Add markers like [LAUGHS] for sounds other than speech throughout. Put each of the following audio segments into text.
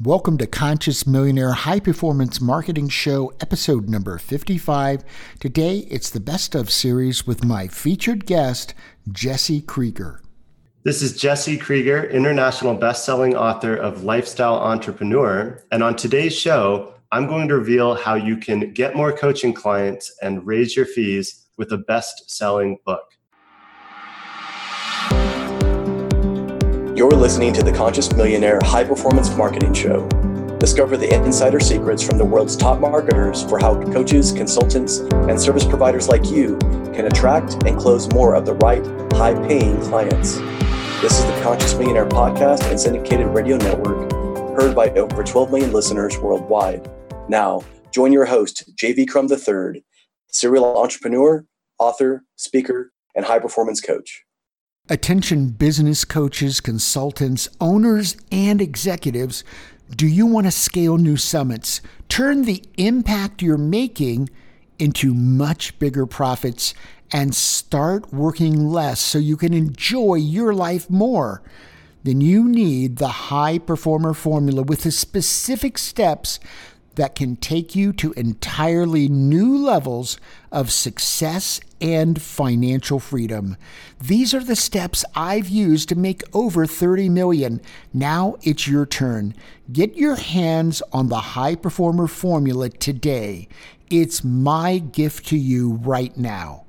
Welcome to Conscious Millionaire High Performance Marketing Show, episode number 55. Today, it's the best of series with my featured guest, Jesse Krieger. This is Jesse Krieger, international best-selling author of Lifestyle Entrepreneur, and on today's show, I'm going to reveal how you can get more coaching clients and raise your fees with a best-selling book. You're listening to the Conscious Millionaire High Performance Marketing Show. Discover the insider secrets from the world's top marketers for how coaches, consultants, and service providers like you can attract and close more of the right, high paying clients. This is the Conscious Millionaire podcast and syndicated radio network, heard by over 12 million listeners worldwide. Now, join your host, JV Crum III, serial entrepreneur, author, speaker, and high performance coach. Attention business coaches, consultants, owners, and executives. Do you want to scale new summits? Turn the impact you're making into much bigger profits and start working less so you can enjoy your life more. Then you need the high performer formula with the specific steps that can take you to entirely new levels of success and financial freedom. These are the steps I've used to make over 30 million. Now it's your turn. Get your hands on the high performer formula today. It's my gift to you right now.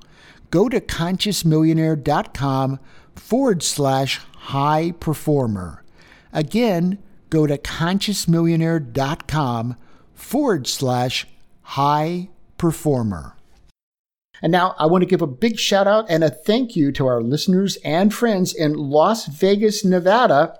Go to consciousmillionaire.com forward slash high performer. Again, go to consciousmillionaire.com forward slash high performer. And now I want to give a big shout out and a thank you to our listeners and friends in Las Vegas, Nevada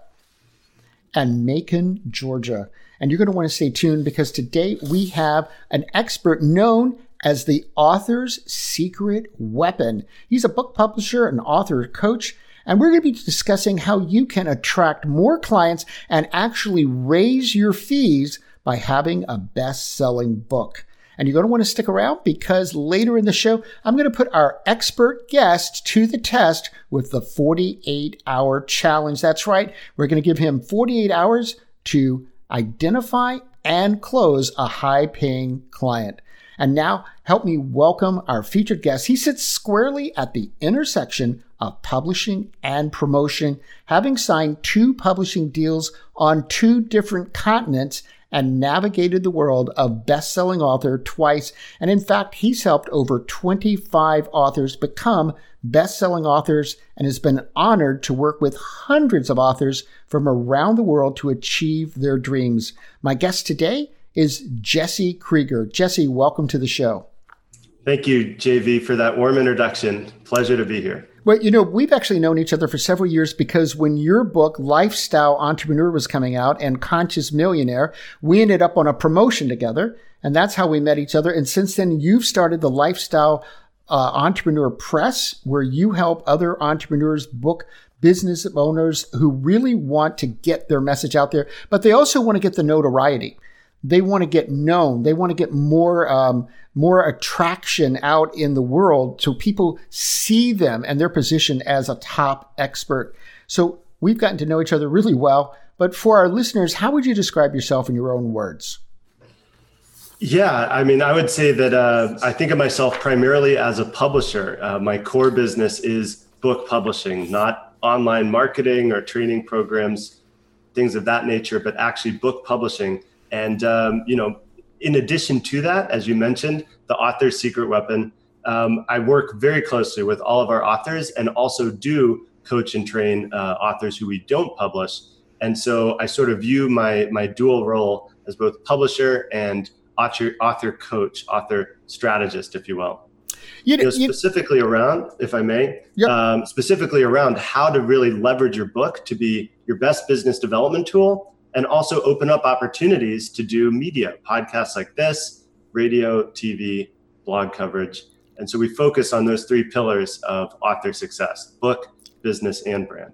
and Macon, Georgia. And you're going to want to stay tuned because today we have an expert known as the author's secret weapon. He's a book publisher, an author coach, and we're going to be discussing how you can attract more clients and actually raise your fees by having a best selling book. And you're going to want to stick around because later in the show, I'm going to put our expert guest to the test with the 48 hour challenge. That's right. We're going to give him 48 hours to identify and close a high paying client. And now, help me welcome our featured guest. He sits squarely at the intersection of publishing and promotion, having signed two publishing deals on two different continents and navigated the world of best-selling author twice. And in fact, he's helped over 25 authors become best-selling authors and has been honored to work with hundreds of authors from around the world to achieve their dreams. My guest today is Jesse Krieger. Jesse, welcome to the show. Thank you, JV, for that warm introduction. Pleasure to be here. Well, you know, we've actually known each other for several years because when your book, Lifestyle Entrepreneur, was coming out and Conscious Millionaire, we ended up on a promotion together. And that's how we met each other. And since then, you've started the Lifestyle uh, Entrepreneur Press, where you help other entrepreneurs book business owners who really want to get their message out there, but they also want to get the notoriety. They want to get known. They want to get more um, more attraction out in the world so people see them and their position as a top expert. So we've gotten to know each other really well. But for our listeners, how would you describe yourself in your own words? Yeah, I mean, I would say that uh, I think of myself primarily as a publisher. Uh, my core business is book publishing, not online marketing or training programs, things of that nature, but actually book publishing. And um, you know, in addition to that, as you mentioned, the author's secret weapon, um, I work very closely with all of our authors and also do coach and train uh, authors who we don't publish. And so I sort of view my my dual role as both publisher and author, author coach, author strategist, if you will. You, you know, specifically you, around, if I may, yep. um, specifically around how to really leverage your book to be your best business development tool and also open up opportunities to do media, podcasts like this, radio, TV, blog coverage. And so we focus on those three pillars of author success book, business, and brand.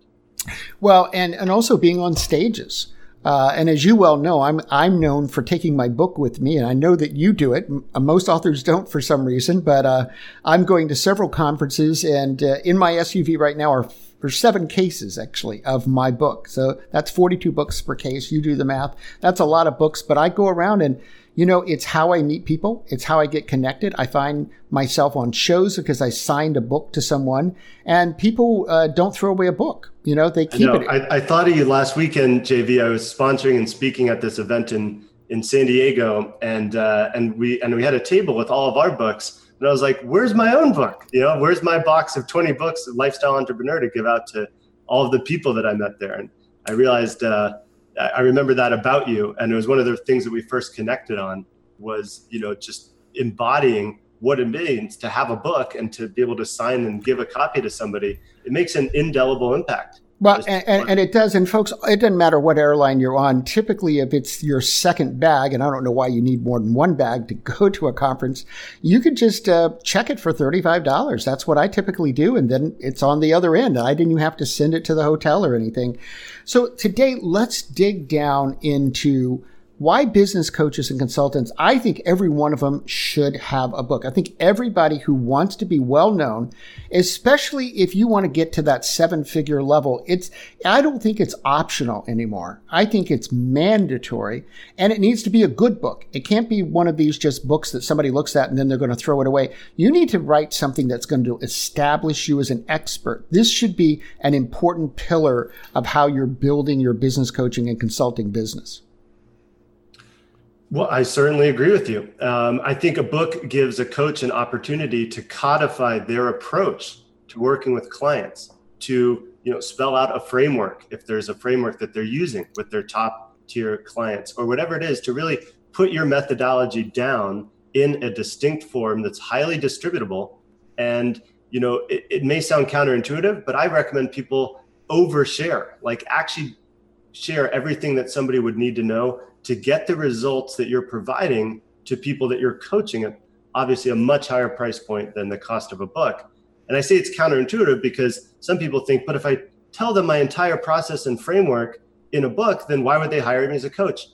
Well, and, and also being on stages. Uh, and as you well know, I'm I'm known for taking my book with me, and I know that you do it. Most authors don't for some reason, but uh, I'm going to several conferences, and uh, in my SUV right now are or seven cases actually of my book. So that's 42 books per case. You do the math. That's a lot of books, but I go around and you know, it's how I meet people. It's how I get connected. I find myself on shows because I signed a book to someone, and people uh, don't throw away a book. You know, they keep I it. I, I, thought of you last weekend, JV. I was sponsoring and speaking at this event in in San Diego, and uh, and we and we had a table with all of our books. And I was like, "Where's my own book? You know, where's my box of twenty books of lifestyle entrepreneur to give out to all of the people that I met there?" And I realized. Uh, I remember that about you, and it was one of the things that we first connected on was you know just embodying what it means to have a book and to be able to sign and give a copy to somebody. It makes an indelible impact. Well, and, and, and, it does. And folks, it doesn't matter what airline you're on. Typically, if it's your second bag, and I don't know why you need more than one bag to go to a conference, you could just uh, check it for $35. That's what I typically do. And then it's on the other end. I didn't have to send it to the hotel or anything. So today, let's dig down into why business coaches and consultants, I think every one of them should have a book. I think everybody who wants to be well known, especially if you want to get to that seven figure level, it's, I don't think it's optional anymore. I think it's mandatory and it needs to be a good book. It can't be one of these just books that somebody looks at and then they're going to throw it away. You need to write something that's going to establish you as an expert. This should be an important pillar of how you're building your business coaching and consulting business. Well, I certainly agree with you. Um, I think a book gives a coach an opportunity to codify their approach to working with clients, to you know spell out a framework if there's a framework that they're using with their top tier clients or whatever it is, to really put your methodology down in a distinct form that's highly distributable. And you know, it, it may sound counterintuitive, but I recommend people overshare, like actually share everything that somebody would need to know to get the results that you're providing to people that you're coaching at obviously a much higher price point than the cost of a book. And I say it's counterintuitive because some people think, but if I tell them my entire process and framework in a book, then why would they hire me as a coach?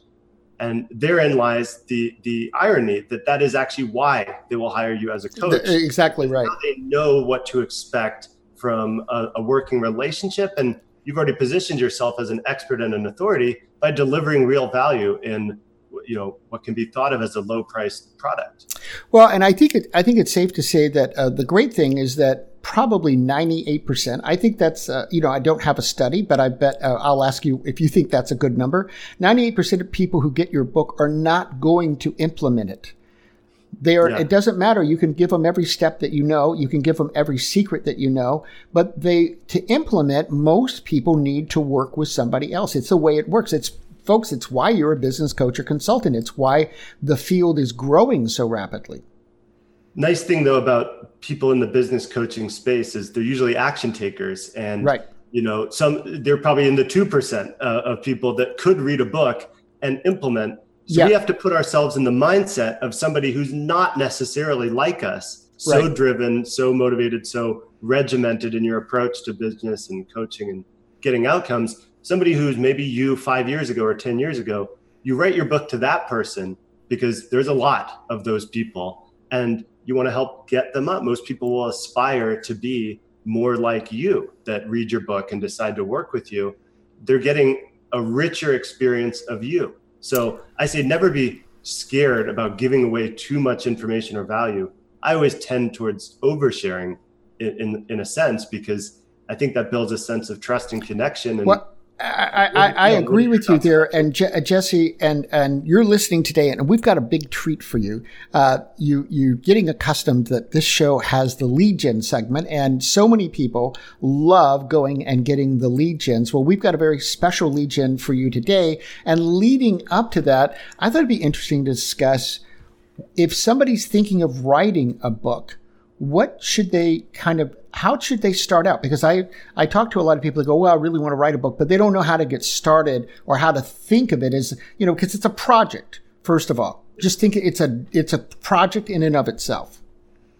And therein lies the the irony that that is actually why they will hire you as a coach. Exactly right. they know what to expect from a, a working relationship and you've already positioned yourself as an expert and an authority by delivering real value in you know what can be thought of as a low priced product. Well and i think it i think it's safe to say that uh, the great thing is that probably 98% i think that's uh, you know i don't have a study but i bet uh, i'll ask you if you think that's a good number. 98% of people who get your book are not going to implement it they are, yeah. it doesn't matter. You can give them every step that you know. You can give them every secret that you know. But they, to implement, most people need to work with somebody else. It's the way it works. It's, folks, it's why you're a business coach or consultant. It's why the field is growing so rapidly. Nice thing though about people in the business coaching space is they're usually action takers and right. you know some they're probably in the 2% uh, of people that could read a book and implement so yeah. we have to put ourselves in the mindset of somebody who's not necessarily like us, so right. driven, so motivated, so regimented in your approach to business and coaching and getting outcomes. Somebody who's maybe you five years ago or 10 years ago, you write your book to that person because there's a lot of those people and you want to help get them up. Most people will aspire to be more like you that read your book and decide to work with you. They're getting a richer experience of you so I say never be scared about giving away too much information or value. I always tend towards oversharing in, in, in a sense because I think that builds a sense of trust and connection. And well, I, I, I agree with you there, and Je- Jesse, and and you're listening today, and we've got a big treat for you. Uh, you you getting accustomed that this show has the lead gen segment, and so many people love going and getting the lead gens. Well, we've got a very special lead gen for you today, and leading up to that, I thought it'd be interesting to discuss if somebody's thinking of writing a book what should they kind of how should they start out? Because i i talk to a lot of people that go well i really want to write a book but they don't know how to get started or how to think of it as you know because it's a project first of all. Just think it's a it's a project in and of itself.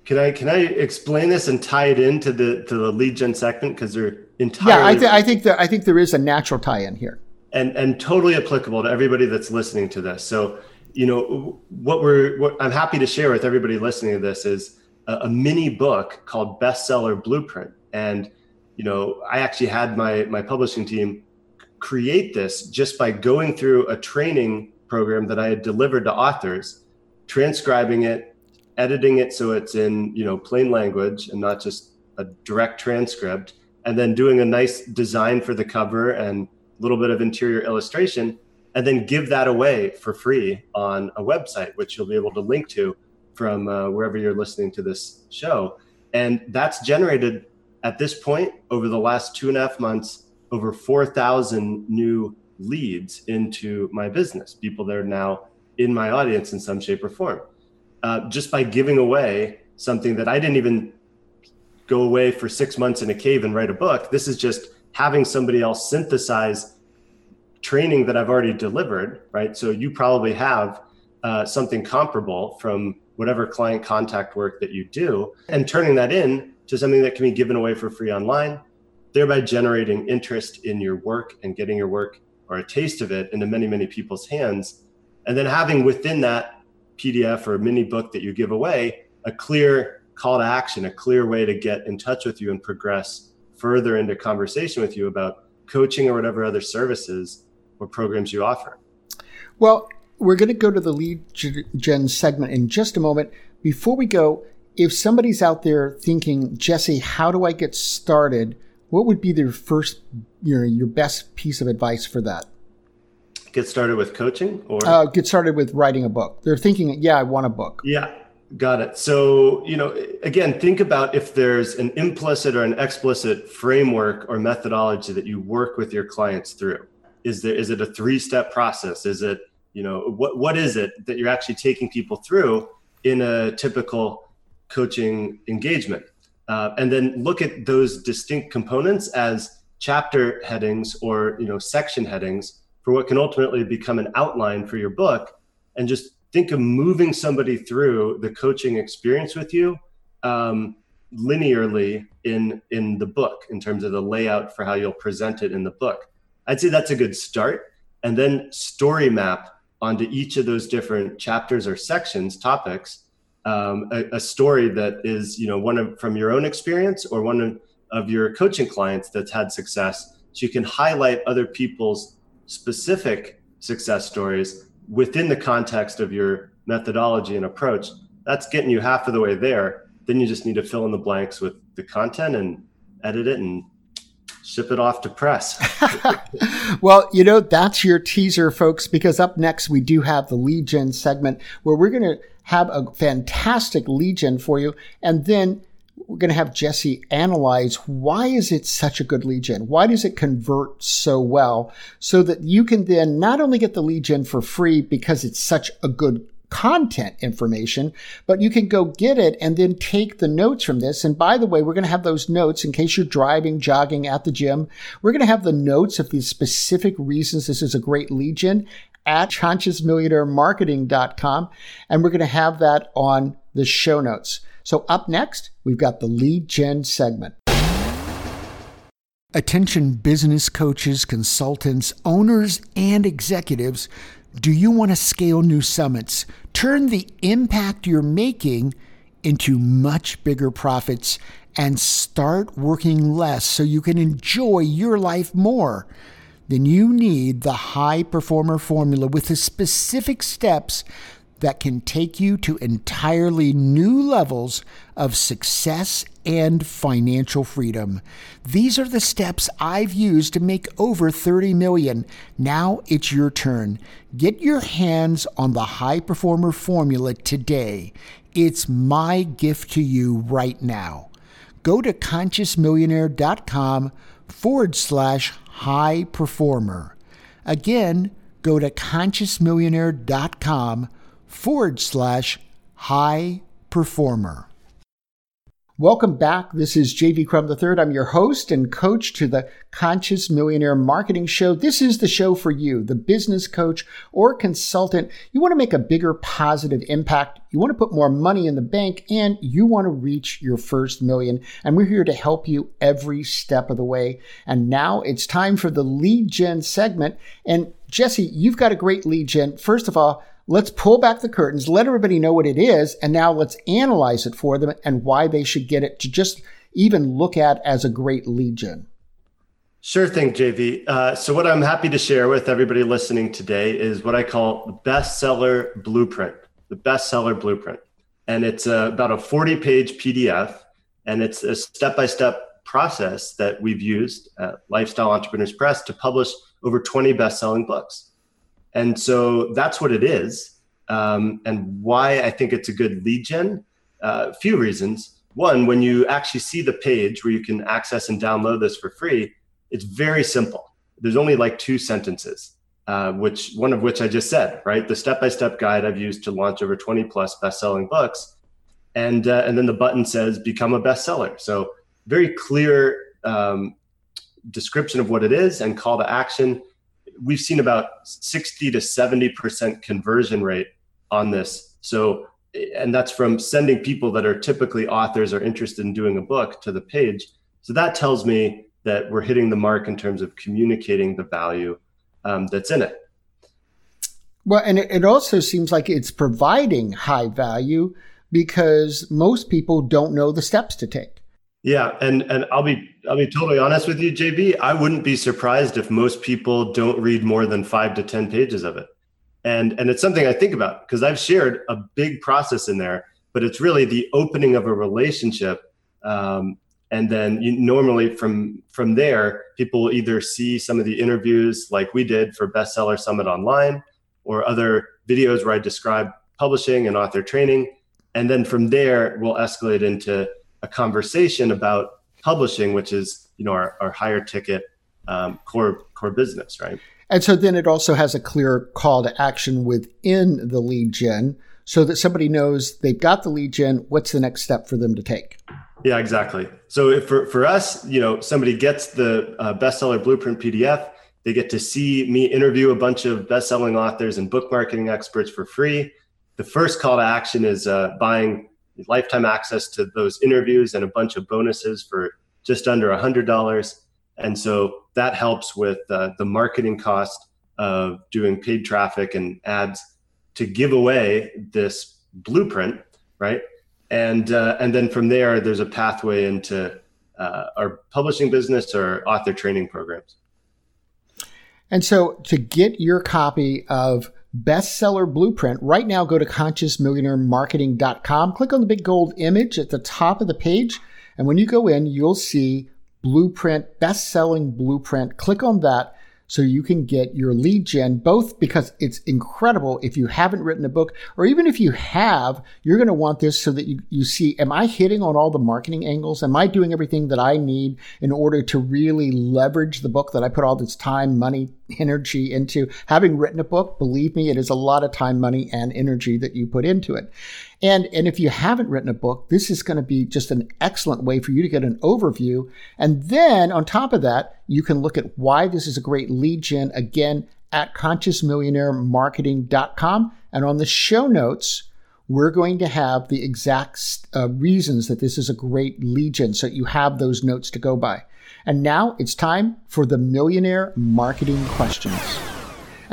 Can i can i explain this and tie it into the to the lead gen segment? Because they're entirely yeah i, th- I think that i think there is a natural tie-in here. And and totally applicable to everybody that's listening to this. So you know what we're what i'm happy to share with everybody listening to this is a, a mini book called Bestseller Blueprint. And you know, I actually had my my publishing team create this just by going through a training program that I had delivered to authors, transcribing it, editing it so it's in you know plain language and not just a direct transcript, and then doing a nice design for the cover and a little bit of interior illustration, and then give that away for free on a website, which you'll be able to link to from uh, wherever you're listening to this show. And that's generated at this point over the last two and a half months over 4,000 new leads into my business, people that are now in my audience in some shape or form, uh, just by giving away something that I didn't even go away for six months in a cave and write a book. This is just having somebody else synthesize training that I've already delivered, right? So you probably have uh, something comparable from whatever client contact work that you do and turning that in to something that can be given away for free online, thereby generating interest in your work and getting your work or a taste of it into many, many people's hands. And then having within that PDF or mini book that you give away a clear call to action, a clear way to get in touch with you and progress further into conversation with you about coaching or whatever other services or programs you offer. Well, we're going to go to the lead gen segment in just a moment. Before we go, if somebody's out there thinking, Jesse, how do I get started? What would be their first, you know, your best piece of advice for that? Get started with coaching or uh, get started with writing a book. They're thinking, yeah, I want a book. Yeah, got it. So, you know, again, think about if there's an implicit or an explicit framework or methodology that you work with your clients through. Is there is it a three-step process? Is it, you know, what what is it that you're actually taking people through in a typical coaching engagement. Uh, and then look at those distinct components as chapter headings or you know section headings for what can ultimately become an outline for your book. And just think of moving somebody through the coaching experience with you um, linearly in in the book in terms of the layout for how you'll present it in the book. I'd say that's a good start. And then story map onto each of those different chapters or sections topics um, a, a, story that is you know one of from your own experience or one of, of your coaching clients that's had success. So you can highlight other people's specific success stories within the context of your methodology and approach. That's getting you half of the way there. Then you just need to fill in the blanks with the content and edit it and ship it off to press. [LAUGHS] well, you know, that's your teaser, folks, because up next we do have the gen segment where we're going to have a fantastic gen for you. And then we're going to have Jesse analyze why is it such a good gen? Why does it convert so well? So that you can then not only get the gen for free because it's such a good content information, but you can go get it and then take the notes from this. And by the way, we're going to have those notes in case you're driving, jogging at the gym. We're going to have the notes of these specific reasons this is a great gen at consciousmillionairemarketing.com. And we're going to have that on the show notes. So up next, we've got the lead gen segment. Attention business coaches, consultants, owners, and executives. Do you want to scale new summits? Turn the impact you're making into much bigger profits and start working less so you can enjoy your life more. Then you need the high performer formula with the specific steps that can take you to entirely new levels of success and financial freedom. These are the steps I've used to make over 30 million. Now it's your turn. Get your hands on the high performer formula today. It's my gift to you right now. Go to consciousmillionaire.com forward slash high performer. Again, go to consciousmillionaire.com forward slash high performer. Welcome back. This is JV Crum III. I'm your host and coach to the Conscious Millionaire Marketing Show. This is the show for you, the business coach or consultant. You want to make a bigger positive impact. You want to put more money in the bank and you want to reach your first million. And we're here to help you every step of the way. And now it's time for the lead gen segment. And Jesse, you've got a great lead gen. First of all, let's pull back the curtains, let everybody know what it is, and now let's analyze it for them and why they should get it to just even look at as a great lead? Sure thing, JV. Uh, so, what I'm happy to share with everybody listening today is what I call the bestseller blueprint, the bestseller blueprint. And it's uh, about a 40 page PDF, and it's a step by step process that we've used at Lifestyle Entrepreneurs Press to publish over 20 best selling books. And so, that's what it is. Um, and why I think it's a good lead gen. A uh, few reasons. One, when you actually see the page where you can access and download this for free, it's very simple. There's only like two sentences, uh, which one of which I just said, right? The step-by-step guide I've used to launch over 20 plus best-selling books, and uh, and then the button says become a bestseller. So very clear um, description of what it is and call to action. We've seen about 60 to 70 percent conversion rate on this. So and that's from sending people that are typically authors or interested in doing a book to the page. So that tells me that we're hitting the mark in terms of communicating the value um, that's in it. Well, and it also seems like it's providing high value because most people don't know the steps to take. Yeah, and and I'll be I'll be totally honest with you, JV. I wouldn't be surprised if most people don't read more than five to ten pages of it, and and it's something I think about because I've shared a big process in there, but it's really the opening of a relationship um, and then you, normally from from there people will either see some of the interviews like we did for bestseller summit online or other videos where i describe publishing and author training and then from there we'll escalate into a conversation about publishing which is you know our, our higher ticket um, core core business right and so then it also has a clear call to action within the lead gen so that somebody knows they've got the lead gen what's the next step for them to take yeah, exactly. So for, for us, you know, somebody gets the uh, bestseller blueprint PDF. They get to see me interview a bunch of best-selling authors and book marketing experts for free. The first call to action is uh, buying lifetime access to those interviews and a bunch of bonuses for just under a hundred dollars. And so that helps with uh, the marketing cost of doing paid traffic and ads to give away this blueprint, right? and uh, and then from there there's a pathway into uh, our publishing business or author training programs and so to get your copy of bestseller blueprint. Right now go to consciousmillionairemarketing.com click on the big gold image at the top of the page and when you go in you'll see blueprint best-selling blueprint. Click on that so you can get your lead gen, both because it's incredible if you haven't written a book, or even if you have, you're going to want this so that you, you see, am I hitting on all the marketing angles? Am I doing everything that I need in order to really leverage the book that I put all this time, money, energy into? Having written a book, believe me, it is a lot of time, money, and energy that you put into it. And, and if you haven't written a book, this is going to be just an excellent way for you to get an overview. And then on top of that, you can look at why this is a great lead gen again at consciousmillionairemarketing.com. And on the show notes, we're going to have the exact uh, reasons that this is a great lead gen so you have those notes to go by. And now it's time for the millionaire marketing questions.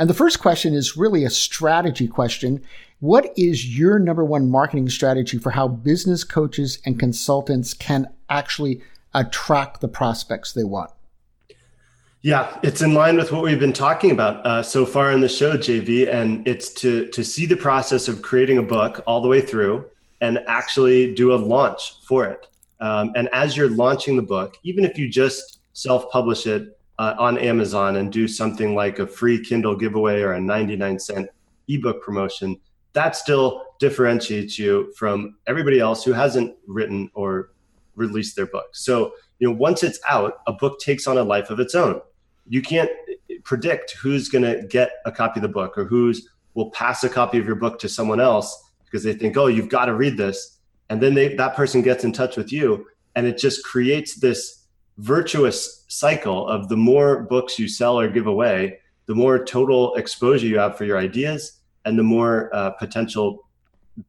And the first question is really a strategy question. What is your number one marketing strategy for how business coaches and consultants can actually attract the prospects they want? Yeah, it's in line with what we've been talking about uh, so far in the show, JV, and it's to to see the process of creating a book all the way through and actually do a launch for it. Um, and as you're launching the book, even if you just self-publish it uh, on Amazon and do something like a free Kindle giveaway or a 99 cent ebook promotion, that still differentiates you from everybody else who hasn't written or released their book. So, you know, once it's out, a book takes on a life of its own. You can't predict who's going to get a copy of the book or who's will pass a copy of your book to someone else because they think, "Oh, you've got to read this." And then they that person gets in touch with you and it just creates this virtuous cycle of the more books you sell or give away, the more total exposure you have for your ideas and the more uh, potential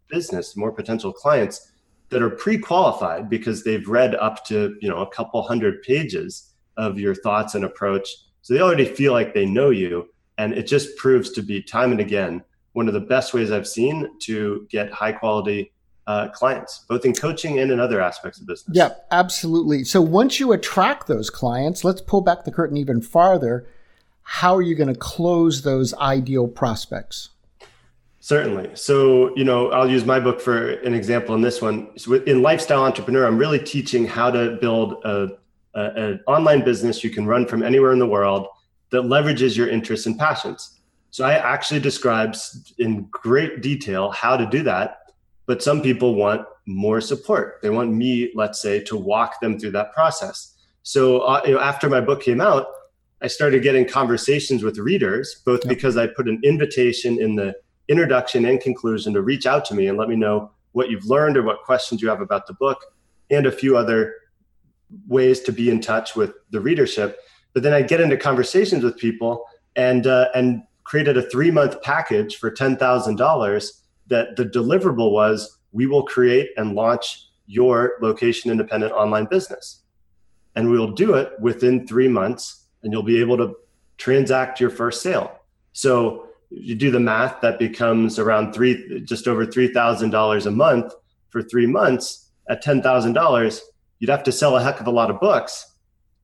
business, more potential clients that are pre-qualified because they've read up to you know a couple hundred pages of your thoughts and approach, so they already feel like they know you, and it just proves to be time and again one of the best ways I've seen to get high quality uh, clients, both in coaching and in other aspects of business. Yeah, absolutely. So once you attract those clients, let's pull back the curtain even farther. How are you going to close those ideal prospects? Certainly. So, you know, I'll use my book for an example in this one. So in Lifestyle Entrepreneur, I'm really teaching how to build a, a, an online business you can run from anywhere in the world that leverages your interests and passions. So I actually describe in great detail how to do that. But some people want more support. They want me, let's say, to walk them through that process. So, uh, you know, after my book came out, I started getting conversations with readers, both because I put an invitation in the introduction and conclusion to reach out to me and let me know what you've learned or what questions you have about the book and a few other ways to be in touch with the readership but then i get into conversations with people and uh, and created a three month package for $10000 that the deliverable was we will create and launch your location independent online business and we will do it within three months and you'll be able to transact your first sale so you do the math, that becomes around three, just over three thousand dollars a month for three months. At ten thousand dollars, you'd have to sell a heck of a lot of books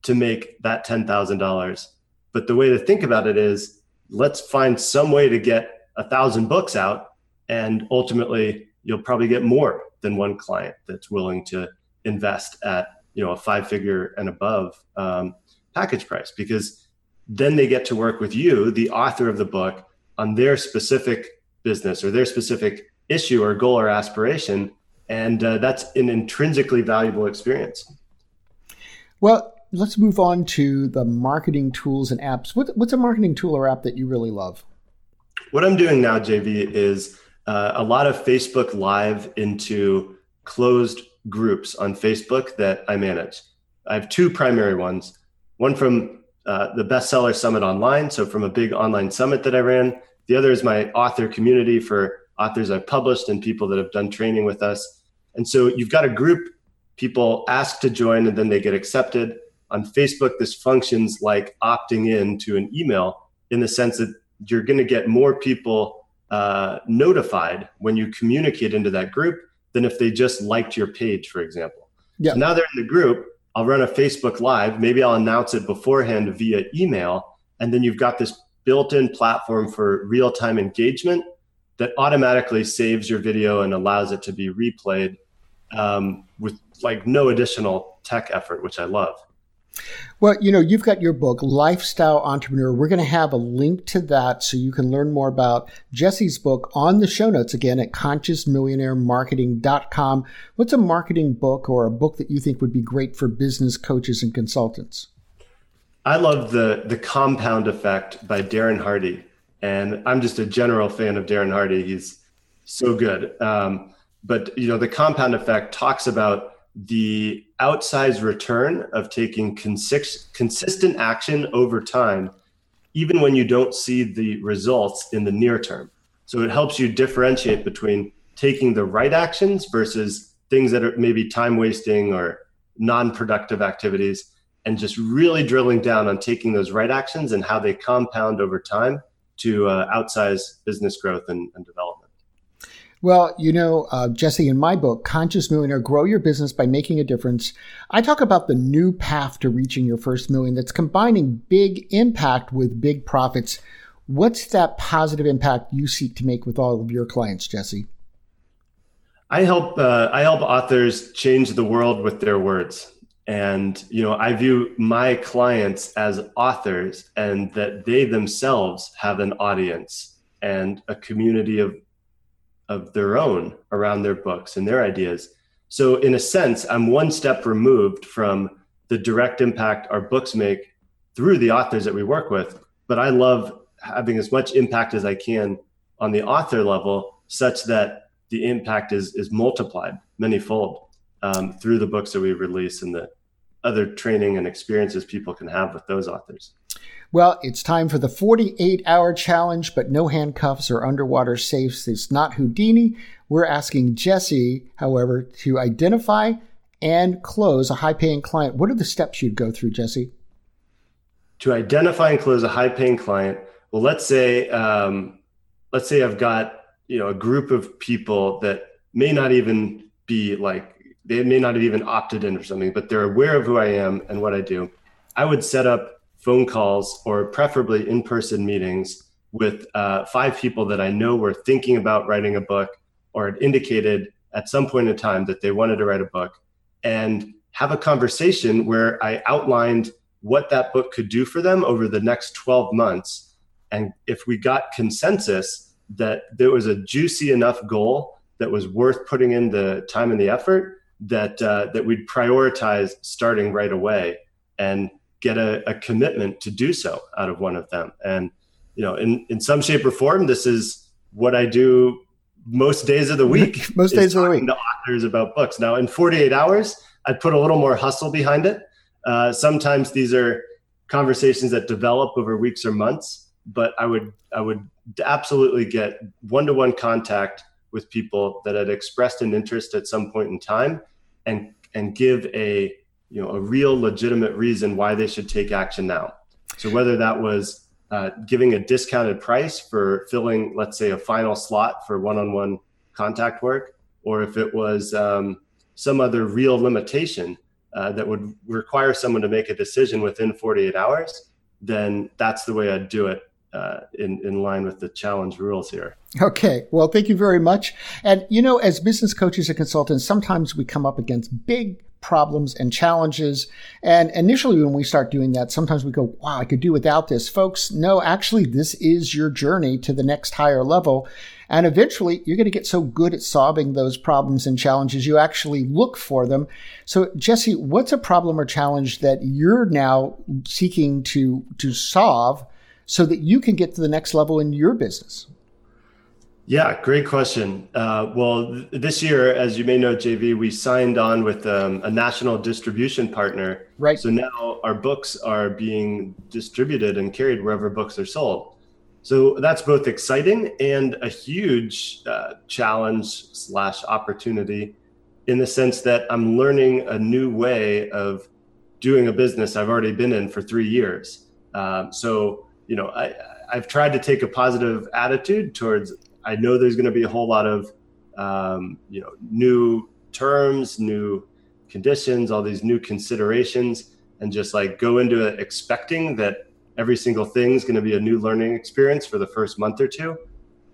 to make that ten thousand dollars. But the way to think about it is, let's find some way to get a thousand books out, and ultimately, you'll probably get more than one client that's willing to invest at you know a five figure and above um, package price because then they get to work with you, the author of the book, on their specific business or their specific issue or goal or aspiration. And uh, that's an intrinsically valuable experience. Well, let's move on to the marketing tools and apps. What, what's a marketing tool or app that you really love? What I'm doing now, JV, is uh, a lot of Facebook Live into closed groups on Facebook that I manage. I have two primary ones one from uh, the bestseller summit online. So, from a big online summit that I ran, the other is my author community for authors I've published and people that have done training with us. And so you've got a group, people ask to join and then they get accepted. On Facebook, this functions like opting in to an email in the sense that you're going to get more people uh, notified when you communicate into that group than if they just liked your page, for example. Yeah. So now they're in the group. I'll run a Facebook Live. Maybe I'll announce it beforehand via email. And then you've got this built-in platform for real-time engagement that automatically saves your video and allows it to be replayed um, with like no additional tech effort, which I love. Well, you know, you've got your book, Lifestyle Entrepreneur. We're going to have a link to that so you can learn more about Jesse's book on the show notes again at consciousmillionairemarketing.com. What's a marketing book or a book that you think would be great for business coaches and consultants? I love the the compound effect by Darren Hardy, and I'm just a general fan of Darren Hardy. He's so good. Um, but you know, the compound effect talks about the outsized return of taking consist- consistent action over time, even when you don't see the results in the near term. So it helps you differentiate between taking the right actions versus things that are maybe time wasting or non productive activities and just really drilling down on taking those right actions and how they compound over time to uh, outsize business growth and, and development. Well, you know, uh, Jesse, in my book, Conscious Millionaire Grow Your Business by Making a Difference, I talk about the new path to reaching your first million that's combining big impact with big profits. What's that positive impact you seek to make with all of your clients, Jesse? I help uh, I help authors change the world with their words and you know i view my clients as authors and that they themselves have an audience and a community of of their own around their books and their ideas so in a sense i'm one step removed from the direct impact our books make through the authors that we work with but i love having as much impact as i can on the author level such that the impact is is multiplied manyfold um, through the books that we release and the other training and experiences people can have with those authors. Well, it's time for the 48 hour challenge, but no handcuffs or underwater safes. It's not Houdini. We're asking Jesse, however, to identify and close a high paying client. What are the steps you'd go through, Jesse? To identify and close a high paying client, well, let's say, um, let's say I've got you know a group of people that may not even be like they may not have even opted in or something, but they're aware of who I am and what I do. I would set up phone calls or preferably in-person meetings with uh, five people that I know were thinking about writing a book or had indicated at some point in time that they wanted to write a book and have a conversation where I outlined what that book could do for them over the next 12 months. And if we got consensus that there was a juicy enough goal that was worth putting in the time and the effort, that uh, that we'd prioritize starting right away and get a, a commitment to do so out of one of them. And you know, in in some shape or form, this is what I do most days of the week. [LAUGHS] most days of the week. To authors about books. Now, in 48 hours, I'd put a little more hustle behind it. Uh, sometimes these are conversations that develop over weeks or months, but I would I would absolutely get one to one contact with people that had expressed an interest at some point in time, and and give a you know a real legitimate reason why they should take action now. So whether that was uh, giving a discounted price for filling, let's say, a final slot for one-on-one contact work, or if it was um, some other real limitation uh, that would require someone to make a decision within 48 hours, then that's the way I'd do it uh, in, in line with the challenge rules here. Okay. Well, thank you very much. And, you know, as business coaches and consultants, sometimes we come up against big problems and challenges. And initially, when we start doing that, sometimes we go, wow, I could do without this. Folks, no, actually, this is your journey to the next higher level. And eventually, you're going to get so good at solving those problems and challenges, you actually look for them. So, Jesse, what's a problem or challenge that you're now seeking to, to solve so that you can get to the next level in your business? Yeah, great question. Uh, well, th- this year, as you may know, JV, we signed on with um, a national distribution partner. Right. So now our books are being distributed and carried wherever books are sold. So that's both exciting and a huge uh, challenge slash opportunity in the sense that I'm learning a new way of doing a business I've already been in for three years. Um, so, you know, I, I've tried to take a positive attitude towards I know there's going to be a whole lot of um, you know new terms, new conditions, all these new considerations, and just like go into it expecting that every single thing is going to be a new learning experience for the first month or two,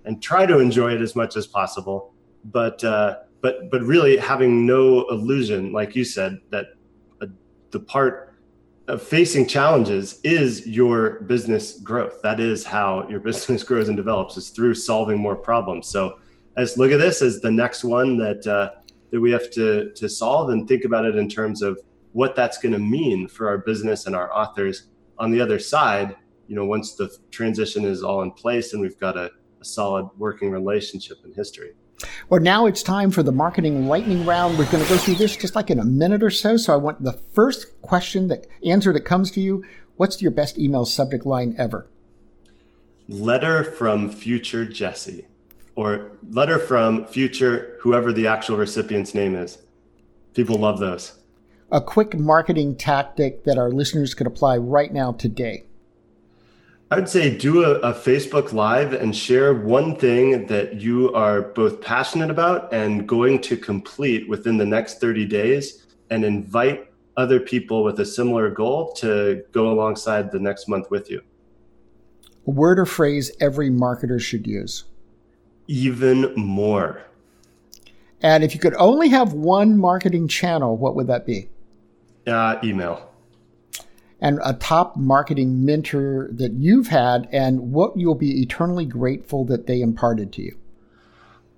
and try to enjoy it as much as possible. But uh, but but really having no illusion, like you said, that uh, the part facing challenges is your business growth. That is how your [LAUGHS] business grows and develops is through solving more problems. So let's look at this as the next one that uh, that we have to to solve and think about it in terms of what that's going to mean for our business and our authors on the other side. You know, once the transition is all in place and we've got a, a solid working relationship in history. Well, now it's time for the marketing lightning round. We're going to go through this just like in a minute or so. So I want the first question that answer that comes to you. What's your best email subject line ever? Letter from future Jesse or letter from future whoever the actual recipient's name is. People love those. A quick marketing tactic that our listeners could apply right now today. I would say do a, a, Facebook Live and share one thing that you are both passionate about and going to complete within the next 30 days and invite other people with a similar goal to go alongside the next month with you. A word or phrase every marketer should use. Even more. And if you could only have one marketing channel, what would that be? Uh, email and a top marketing mentor that you've had and what you'll be eternally grateful that they imparted to you?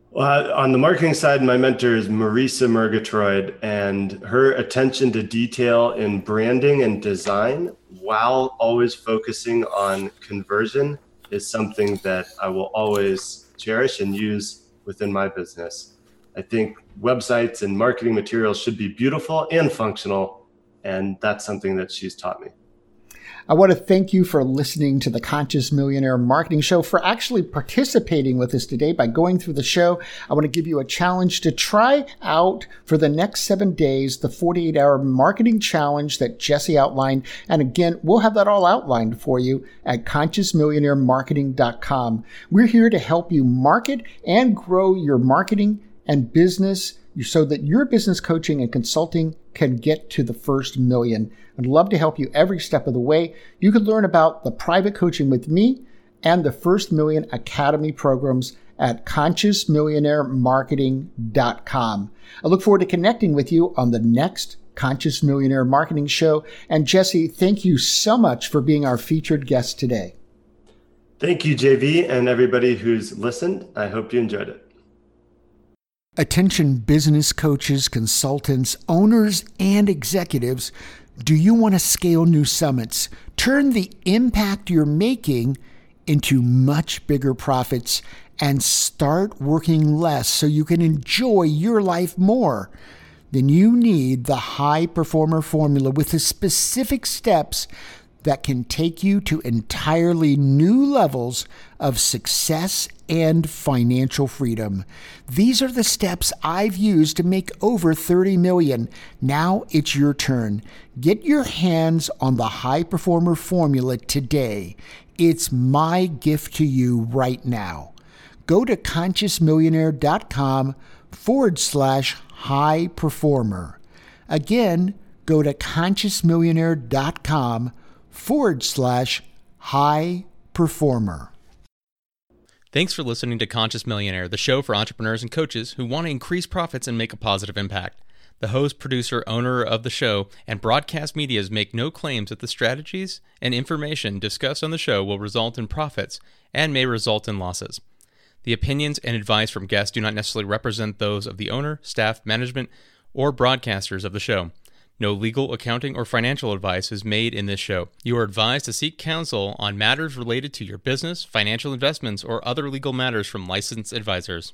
Well, on the marketing side, my mentor is Marisa Murgatroyd, and her attention to detail in branding and design while always focusing on conversion is something that I will always cherish and use within my business. I think websites and marketing materials should be beautiful and functional and that's something that she's taught me. I want to thank you for listening to the Conscious Millionaire Marketing Show, for actually participating with us today by going through the show. I want to give you a challenge to try out for the next seven days the 48 hour marketing challenge that Jesse outlined. And again, we'll have that all outlined for you at consciousmillionairemarketing.com. We're here to help you market and grow your marketing and business so that your business coaching and consulting can get to the first million. I'd love to help you every step of the way. You can learn about the private coaching with me and the First Million Academy programs at consciousmillionairemarketing.com. I look forward to connecting with you on the next Conscious Millionaire Marketing Show. And Jesse, thank you so much for being our featured guest today. Thank you, JV, and everybody who's listened. I hope you enjoyed it. Attention business coaches, consultants, owners, and executives. Do you want to scale new summits? Turn the impact you're making into much bigger profits and start working less so you can enjoy your life more, then you need the high performer formula with the specific steps that can take you to entirely new levels of success and financial freedom. These are the steps I've used to make over 30 million. Now it's your turn. Get your hands on the high performer formula today. It's my gift to you right now. Go to consciousmillionaire.com forward slash high performer. Again, go to consciousmillionaire.com forward slash high performer. Thanks for listening to Conscious Millionaire, the show for entrepreneurs and coaches who want to increase profits and make a positive impact. The host, producer, owner of the show, and broadcast medias make no claims that the strategies and information discussed on the show will result in profits and may result in losses. The opinions and advice from guests do not necessarily represent those of the owner, staff, management, or broadcasters of the show. No legal, accounting, or financial advice is made in this show. You are advised to seek counsel on matters related to your business, financial investments, or other legal matters from licensed advisors.